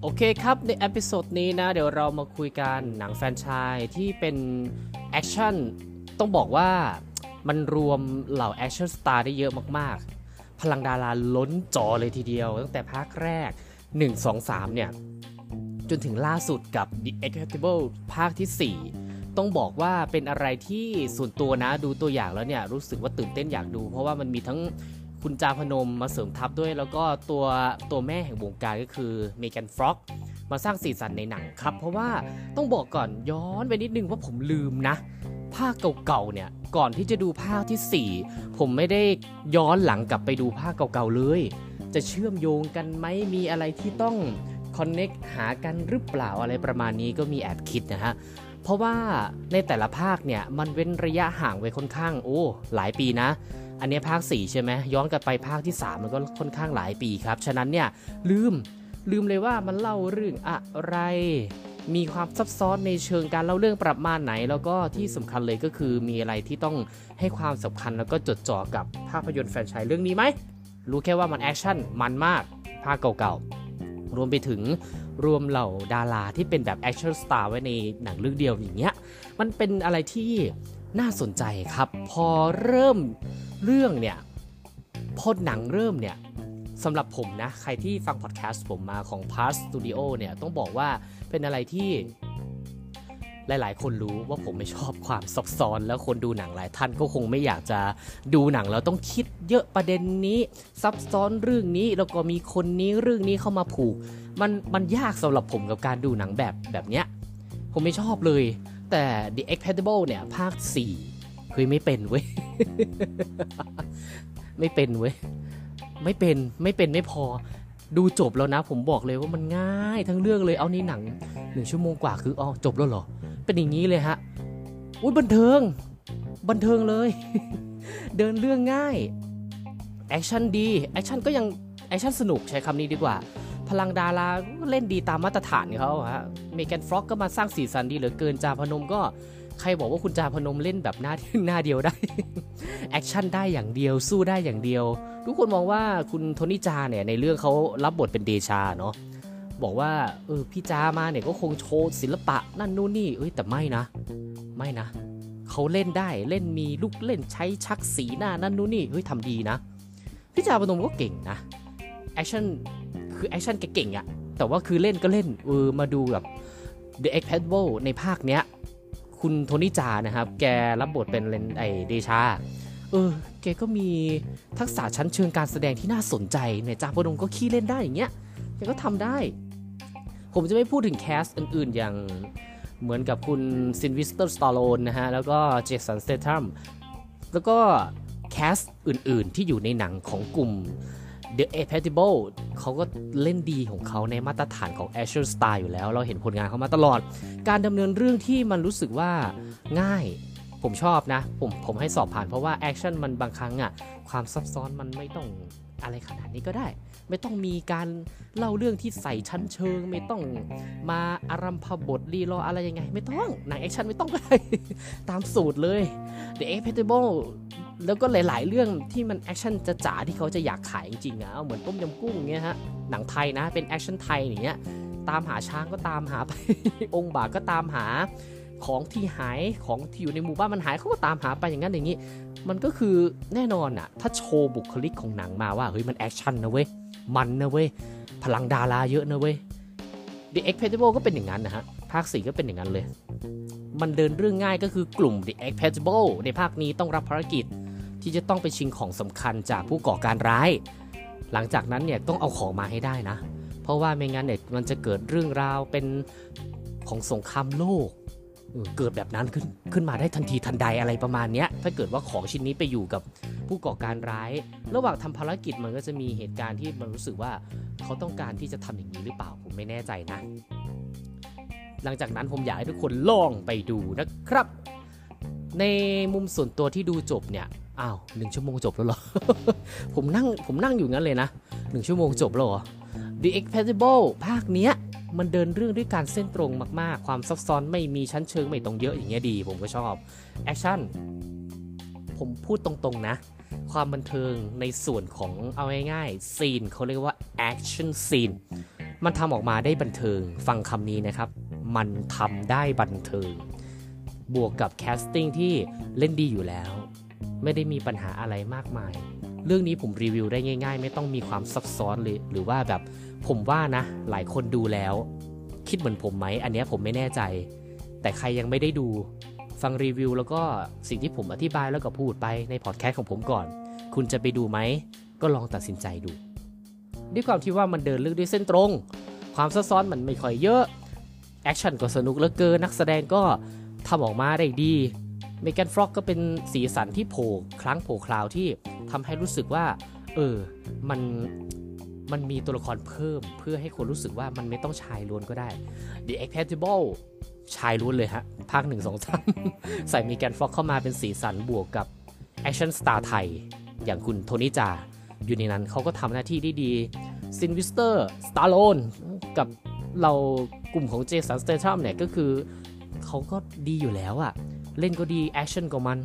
โอเคครับใน episode นี้นะ เดี๋ยวเรามาคุยกันหนังแฟรนไชส์ที่เป็นแอคชั่นต้องบอกว่ามันรวมเหล่า action star ได้เยอะมากๆ พลังดาราล้นจอเลยทีเดียว ตั้งแต่ภาคแรก 1 2 3 เนี่ย จนถึงล่าสุดกับ The Expendables ภาคที่ 4 ต้องบอกว่าเป็นอะไรที่ส่วนตัวนะดูตัวอย่างแล้วเนี่ย รู้สึกว่าตื่นเต้นอยากดู เพราะว่ามันมีทั้ง คุณจาพนมมาเสริมทัพด้วย แล้วก็ตัวตัวแม่แห่งวงการก็คือเมแกน ฟ็อกซ์มาสร้างสีสันในหนังครับ เพราะว่าต้องบอกก่อนย้อนไปนิดนึงว่าผมลืมนะภาคเก่าๆเนี่ยก่อนที่จะดูภาคที่ 4 ผมไม่ได้ย้อนหลังกลับไปดูภาคเก่าๆเลย จะเชื่อมโยงกันไหมมีอะไรที่ต้อง connect หากันหรือเปล่าอะไรประมาณนี้ก็มีแอบคิดนะฮะเพราะว่าในแต่ละภาคเนี่ยมันเว้นระยะห่างไว้ค่อนข้างโอ้หลายปีนะ อันนี้ภาค 4 ใช่ไหมย้อนกลับไปภาคที่ 3 มันก็ค่อนข้างหลายปีครับ ฉะนั้นเนี่ยลืมลืมเลยว่ามันเล่าเรื่องอะไร มีความซับซ้อนในเชิงการเล่าเรื่องประมาณไหน แล้วก็ที่สำคัญเลยก็คือมีอะไรที่ต้องให้ความสำคัญแล้วก็จดจ่อกับภาพยนตร์แฟรนไชส์เรื่องนี้ไหม รู้แค่ว่ามันแอคชั่นมันมาก ภาคเก่าๆ รวมไปถึงรวมเหล่าดาราที่เป็นแบบ action star ไว้ในหนังเรื่องเดียวอย่างเงี้ย มันเป็นอะไรที่น่าสนใจครับ พอเริ่ม เรื่องเนี่ยพอหนังเริ่มเนี่ยสำหรับผมนะ ใครที่ฟังพอดแคสต์ผมมาของ Past Studio เนี่ยต้องบอกว่าเป็นอะไรที่หลาย ๆ คนรู้ว่าผมไม่ชอบความซับซ้อน แล้วคนดูหนังหลายท่านก็คงไม่อยากจะดูหนังแล้วต้องคิดเยอะประเด็นนี้ ซับซ้อนเรื่องนี้แล้วก็มีคนนี้เรื่องนี้เข้ามาผูก มันมันยากสำหรับผมกับการดูหนังแบบแบบเนี้ยผมไม่ชอบเลย แต่ The Incredible เนี่ยภาค 4 เฮ้ยไม่เป็นเว้ย ไม่เป็นเว้ย ไม่เป็น ไม่เป็นไม่พอ ดูจบแล้วนะ ผมบอกเลยว่ามันง่ายทั้งเรื่องเลย เอานี่หนังหนึ่งชั่วโมงกว่าคืออ๋อจบแล้วเหรอ เป็นอย่างนี้เลยฮะ อุ้ยบันเทิง บันเทิงเลย เดินเรื่องง่าย แอคชั่นดี แอคชั่นก็ยังแอคชั่นสนุกใช้คำนี้ดีกว่า พลังดาราเล่นดีตามมาตรฐานเขาฮะ เมแกน ฟ็อกซ์ก็มาสร้างสีสันดีเหลือเกินจาพนมก็ ใครบอกว่าคุณจาพนมเล่นแบบหน้าหน้าเดียวได้ แอคชั่นได้อย่างเดียวสู้ได้อย่างเดียว ทุกคนมองว่าคุณโทนี่จาเนี่ยในเรื่องเขารับบทเป็นเดชาเนาะบอกว่าเออพี่จามาเนี่ยก็คงโชว์ศิลปะนั่นนู่นนี่เอ้ยแต่ไม่นะ ไม่นะเขาเล่นได้เล่นมีลูกเล่นใช้ชักสีหน้านั่นนู่นนี่เฮ้ยทำดีนะพี่จาพนมก็เก่งนะแอคชั่นคือแอคชั่นแกเก่งอะแต่ว่าคือเล่นก็เล่นเออมาดูแบบ The Expendables ในภาคเนี้ย คุณโทนี่จานะครับ แกรับบทเป็นเลนไอเดชา เออ แกก็มีทักษะชั้นเชิงการแสดงที่น่าสนใจเนี่ยจาพนมก็ขี้เล่นได้อย่างเงี้ย แกก็ทำได้ ผมจะไม่พูดถึง cast อื่นๆ อย่างเหมือนกับคุณซิลเวสเตอร์สตอลโลนนะฮะ แล้วก็เจสันสเตทัมแล้วก็ cast อื่นๆ ที่อยู่ในหนังของกลุ่ม The a p a t i b l e เขาก็เล่นดีของเขาในมาตรฐานของ a s h e r Star อยู่แล้ว เราเห็นผลงานเขามาตลอด การดำเนินเรื่องที่มันรู้สึกว่าง่าย ผมชอบนะ ผมผมให้สอบผ่านเพราะว่าแอคชั่นมันบางครั้งอะความซับซ้อนมันไม่ต้องอะไรขนาดนี้ก็ได้ ไม่ต้องมีการเล่าเรื่องที่ใส่ชั้นเชิง ไม่ต้องมาอารัมภบทรีรออะไรยังไง ไม่ต้องหนังแอคชั่นไม่ต้องก็ได้ ตามสูตรเลย The a p a t i b l e แล้วก็หลาย ๆ เรื่องที่มันแอคชั่นจ๋าที่เขาจะอยากขายจริงๆอะเหมือนต้มยำกุ้งเงี้ยฮะหนังไทยนะเป็นแอคชั่นไทยอย่างเงี้ยตามหาช้างก็ตามหาไป องค์บากก็ตามหาของที่หายของที่อยู่ในหมู่บ้านมันหายเขาก็ตามหาไปอย่างนั้นอย่างนี้ มันก็คือแน่นอนอะถ้าโชว์บุคลิกของหนังมาว่าเฮ้ยมันแอคชั่นนะเว้ยมันนะเว้ยพลังดาราเยอะนะเว้ย The Incredible ก็เป็นอย่างนั้นนะฮะภาค 4 ก็เป็นอย่างนั้นเลย มันเดินเรื่องง่ายก็คือกลุ่ม The Incredible ในภาคนี้ต้องรับภารกิจ ที่จะต้องไปชิงของสำคัญจากผู้ก่อการร้าย หลังจากนั้นเนี่ยต้องเอาของมาให้ได้นะ เพราะว่าไม่งั้นเนี่ยมันจะเกิดเรื่องราวเป็นของสงครามโลกเกิดแบบนั้นขึ้นขึ้นมาได้ทันทีทันใดอะไรประมาณเนี้ยถ้าเกิดว่าของชิ้นนี้ไปอยู่กับผู้ก่อการร้าย ระหว่างทำภารกิจมันก็จะมีเหตุการณ์ที่มันรู้สึกว่าเขาต้องการที่จะทำอย่างนี้หรือเปล่าผมไม่แน่ใจนะ หลังจากนั้นผมอยากให้ทุกคนลองไปดูนะครับ ในมุมส่วนตัวที่ดูจบเนี่ยอ้าวหนึ่งชั่วโมงจบแล้วเหรอ ผมนั่งผมนั่งอยู่งั้นเลยนะหนึ่งชั่วโมงจบแล้วเหรอ The Incredible ภาคเนี้ยมันเดินเรื่องด้วยการเส้นตรงมากๆ ความซับซ้อนไม่มีชั้นเชิงไม่ตรงเยอะอย่างเงี้ยดี ผมก็ชอบแอคชั่นผมพูดตรงๆนะ ความบันเทิงในส่วนของเอาง่ายๆ scene เขาเรียกว่า action scene มันทำออกมาได้บันเทิงฟังคำนี้นะครับ มันทำได้บันเทิง บวกกับ casting ที่เล่นดีอยู่แล้ว ไม่ได้มีปัญหาอะไรมากมาย เรื่องนี้ผมรีวิวได้ง่าย ๆ ไม่ต้องมีความซับซ้อนเลยหรือว่าแบบผมว่านะ หลายคนดูแล้ว คิดเหมือนผมไหมอันนี้ผมไม่แน่ใจ แต่ใครยังไม่ได้ดู ฟังรีวิวแล้วก็สิ่งที่ผมอธิบายแล้วก็พูดไปในพอดแคสต์ของผมก่อน คุณจะไปดูไหมก็ลองตัดสินใจดู ด้วยความที่ว่ามันเดินเรื่องด้วยเส้นตรง ความซับซ้อนมันไม่ค่อยเยอะแอคชั่นก็สนุกเหลือเกินนักแสดงก็ ทำออกมาได้ดีเมแกนฟ็อกซ์ก็เป็นสีสันที่โผล่ครั้งโผล่คราวที่ทำให้รู้สึกว่า เออ มัน มันมีตัวละครเพิ่มเพื่อให้คนรู้สึกว่ามันไม่ต้องชายล้วนก็ได้ The Expendables ชายล้วนเลยฮะ ภาค1 2 3ใส่เมแกนฟ็อกซ์เข้ามาเป็นสีสันบวกกับ action star ไทย อย่างคุณโทนี่จา อยู่ในนั้นเขาก็ทำหน้าที่ได้ดีซิลเวสเตอร์สตอลโลนกับเหล่ากลุ่มของเจสันสเตทัมเนี่ยก็คือ เขาก็ดีอยู่แล้วอะเล่นก็ดีแอคชั่นก็มัน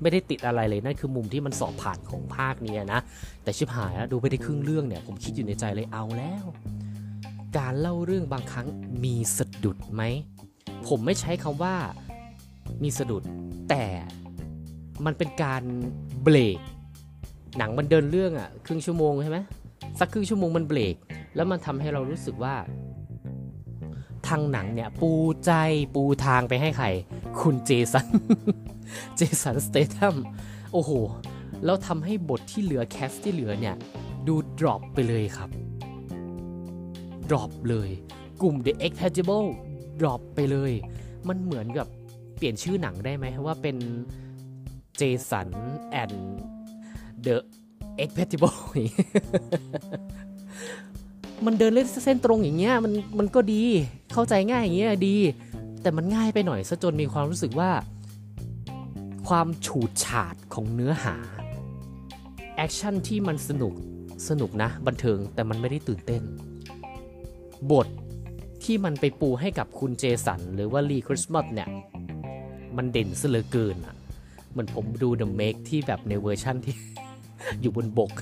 ไม่ได้ติดอะไรเลยนั่นคือมุมที่มันสอบผ่านของภาคนี้นะ แต่ชิบหายดูไปได้ครึ่งเรื่องเนี่ย ผมคิดอยู่ในใจเลยเอาแล้ว การเล่าเรื่องบางครั้งมีสะดุดไหม ผมไม่ใช้คำว่ามีสะดุด แต่มันเป็นการเบรกหนังมันเดินเรื่องอะครึ่งชั่วโมงใช่ไหมสักครึ่งชั่วโมงมันเบรก แล้วมันทำให้เรารู้สึกว่า ทางหนังเนี่ย ปูใจปูทางไปให้ใคร คุณเจสัน เจสันสเตทัมโอ้โห แล้วทำให้บทที่เหลือ cast ที่เหลือเนี่ย ดู drop ไปเลยครับ drop เลย กลุ่ม The Expendables drop ไปเลย มันเหมือนกับเปลี่ยนชื่อหนังได้ไหมว่าเป็นเจสันแอนเดอะ e x p e n d a b l e มันเดินเล่นเส้นตรงอย่างเงี้ยมันมันก็ดี เข้าใจง่ายอย่างเงี้ยดี แต่มันง่ายไปหน่อยซะจนมีความรู้สึกว่า ความฉูดฉาดของเนื้อหาแอคชั่นที่มันสนุกสนุกนะ บันเทิงแต่มันไม่ได้ตื่นเต้น บทที่มันไปปูให้กับคุณเจสัน หรือว่าลีคริสต์มาสเนี่ย มันเด่นซะเหลือเกินอะเหมือนผมดู The Meg ที่แบบในเวอร์ชั่นที่ อยู่บนบก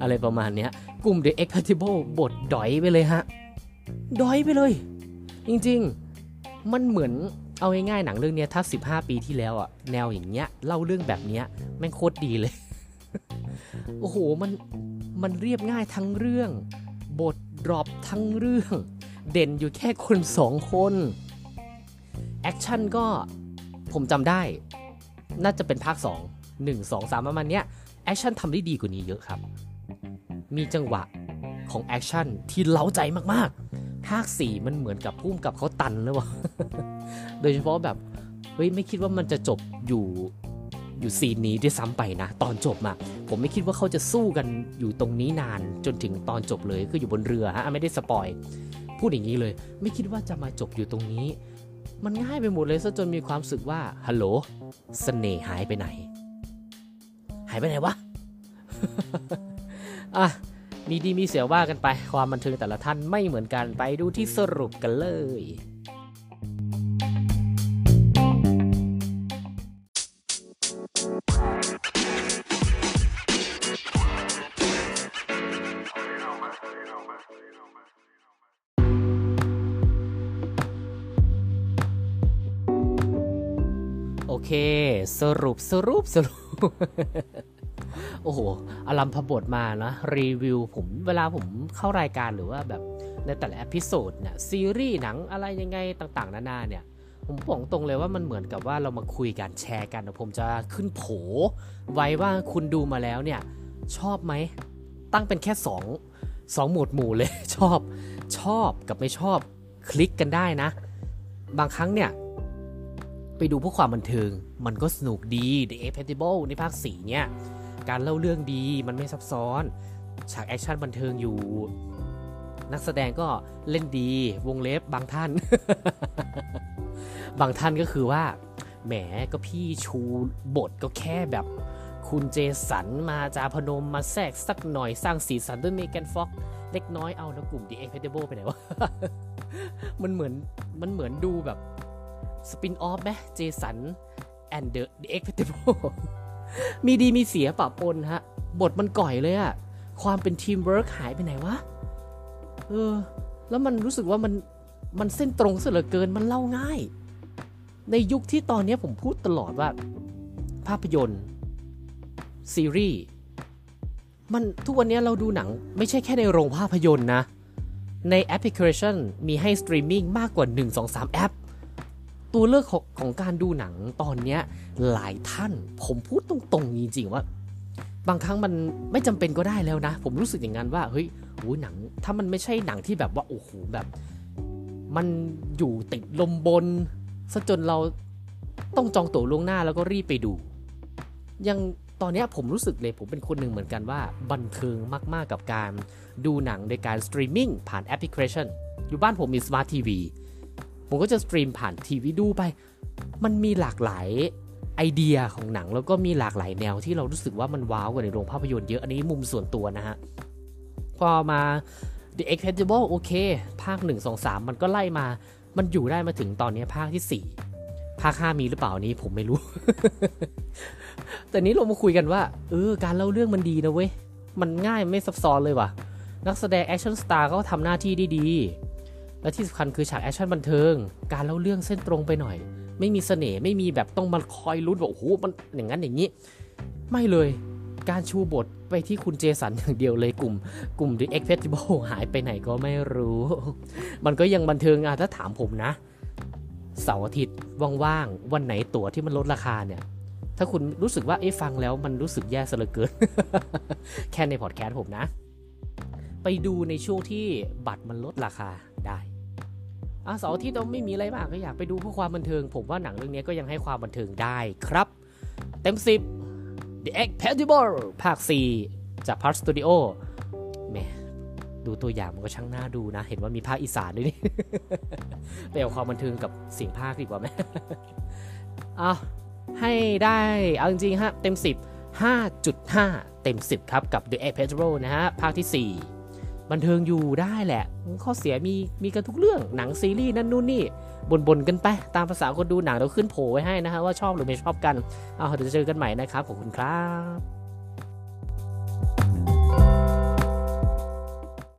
อะไรประมาณเนี้ย กลุ่ม The Expendable บทด้อยไปเลยฮะ ด้อยไปเลย จริงๆ มันเหมือนเอาง่ายๆหนังเรื่องนี้ถ้า 15 ปีที่แล้วอะแนวอย่างเงี้ยเล่าเรื่องแบบเนี้ยแม่งโคตรดีเลย โอ้โหมันมันเรียบง่ายทั้งเรื่อง บท drop ทั้งเรื่อง เด่นอยู่แค่คนสองคนแอคชั่นก็ผมจำได้ น่าจะเป็นภาค 2 1 2 3ประมาณเนี้ยแอคชั่นทำได้ดีกว่านี้เยอะครับ มีจังหวะของแอคชั่นที่เร้าใจมากๆ ภาค4มันเหมือนกับพุ่มกับเขาตันแล้ววะโดยเฉพาะแบบเฮ้ยไม่คิดว่ามันจะจบอยู่อยู่ scene นี้ด้วยซ้ำไปนะ ตอนจบอะผมไม่คิดว่าเขาจะสู้กันอยู่ตรงนี้นานจนถึงตอนจบเลยคืออยู่บนเรือฮะไม่ได้ spoilพูดอย่างนี้เลย ไม่คิดว่าจะมาจบอยู่ตรงนี้ มันง่ายไปหมดเลยซะจนมีความสึกว่าฮัลโหลเสน่ห์หายไปไหน หายไปไหนวะอะ มีดีมีเสียว่ากันไป ความบันเทิงแต่ละท่านไม่เหมือนกันไปดูที่สรุปกันเลย โอเค สรุปสรุปสรุป โอ้โหอารัมภบทมานะรีวิวผมเวลาผมเข้ารายการหรือว่าแบบในแต่ละ episode เนี่ยซีรีส์หนังอะไรยังไงต่างๆ นานาเนี่ยผมบอกตรงเลยว่ามันเหมือนกับว่าเรามาคุยกันแชร์กันผมจะขึ้นโผไว้ว่าคุณดูมาแล้วเนี่ยชอบไหมตั้งเป็นแค่2งสองหมวดหมู่เลยชอบชอบกับไม่ชอบคลิกกันได้นะ บางครั้งเนี่ย ไปดูเพื่อความบันเทิง มันก็สนุกดี The e x p e n d a b l e ในภาค 4 เนี่ย การเล่าเรื่องดีมันไม่ซับซ้อน ฉากแอคชั่นบันเทิงอยู่ นักแสดงก็เล่นดีวงเล็บบางท่าน บางท่านก็คือว่า แหมก็พี่ชูบทก็แค่แบบคุณเจสันมาจาพนมมาแทรกสักหน่อยสร้างสีสันด้วยเมแกนฟ็อกซ์เล็กน้อยเอาแล้วกลุ่ม The e x p e n d a b l e ไปไหนวะ มันเหมือนมันเหมือนดูแบบ spin-off ไหมเจสัน and the The Expendable มีดีมีเสียปะปนฮะ บทมันกร่อยเลยอะความเป็นทีมเวิร์กหายไปไหนวะ เออ แล้วมันรู้สึกว่ามัน มันเส้นตรงเสียเหลือเกิน มันเล่าง่าย ในยุคที่ตอนนี้ผมพูดตลอดว่า ภาพยนตร์ ซีรีส์ มันทุกวันนี้เราดูหนัง ไม่ใช่แค่ในโรงภาพยนตร์นะ ในแอปพลิเคชันมีให้สตรีมมิ่งมากกว่า 1 2 3 แอป ตัวเลือกของของการดูหนังตอนเนี้ยหลายท่าน ผมพูดตรงๆจริงๆว่า บางครั้งมันไม่จำเป็นก็ได้แล้วนะ ผมรู้สึกอย่างนั้นว่าเฮ้ยโอ้หนัง ถ้ามันไม่ใช่หนังที่แบบว่าโอ้โหแบบ มันอยู่ติดลมบนซะจนเราต้องจองตั๋วล่วงหน้าแล้วก็รีบไปดู ยังตอนนี้ผมรู้สึกเลยผมเป็นคนหนึ่งเหมือนกันว่า บันเทิงมากๆกับการดูหนังโดยการสตรีมมิ่งผ่านแอปพลิเคชัน อยู่บ้านผมมีสมาร์ททีวี ผมก็จะสตรีมผ่านทีวีดูไป มันมีหลากหลายไอเดียของหนังแล้วก็มีหลากหลายแนวที่เรารู้สึกว่ามันว้าวกว่าในโรงภาพยนตร์เยอะ อันนี้มุมส่วนตัวนะฮะ พอมา The Expendable โอเค ภาค 1 2 3 มันก็ไล่มา มันอยู่ได้มาถึงตอนนี้ภาคที่ 4 ภาค 5 มีหรือเปล่านี้ผมไม่รู้ แต่นี้เรามาคุยกันว่า เออ การเล่าเรื่องมันดีนะเว้ย มันง่ายไม่ซับซ้อนเลยว่ะ นักแสดง action star ก็ทำหน้าที่ได้ดี และที่สำคัญคือฉากแอคชั่นบันเทิง การเล่าเรื่องเส้นตรงไปหน่อย ไม่มีเสน่ห์ไม่มีแบบต้องมาคอยลุ้นว่าโอ้โหมันอย่างนั้นอย่างนี้ ไม่เลยการชูบทไปที่คุณเจสันอย่างเดียวเลยกลุ่ม กลุ่ม The Incredible หายไปไหนก็ไม่รู้ มันก็ยังบันเทิงอะถ้าถามผมนะ เสาร์อาทิตย์ว่างๆ วันไหนตั๋วที่มันลดราคาเนี่ย ถ้าคุณรู้สึกว่าเอ๊ะฟังแล้วมันรู้สึกแย่ซะเหลือเกิน แค่ในพอดแคสต์ผมนะ ไปดูในช่วงที่บัตรมันลดราคาได้ อะเสาร์อทิตย์เราไม่มีอะไรมากก็อยากไปดูเพื่อความบันเทิง ผมว่าหนังเรื่องนี้ก็ยังให้ความบันเทิงได้ครับ เต็ม 10 The Incredible ภาค 4 จาก Part Studio แมดูตัวอย่างมันก็ช่างน่าดูนะ เห็นว่ามีภาคอีสานด้วยนี่ไปเอาความบันเทิงกับเสียงภาคดีกว่าไหมอะให้ได้เอาจริงๆฮะเต็ม 10 5.5 เต็ม 10 ครับ กับ The Incredible นะฮะ ภาคที่ 4 บันเทิงอยู่ได้แหละ ข้อเสียมีมีกันทุกเรื่องหนังซีรีส์นั่นนู่นนี่บนๆกันไป ตามภาษาคนดูหนังเราขึ้นโผล่ไว้ให้นะฮะว่าชอบหรือไม่ชอบกัน เอาเดี๋ยวเจอกันใหม่นะครับขอบคุณครับ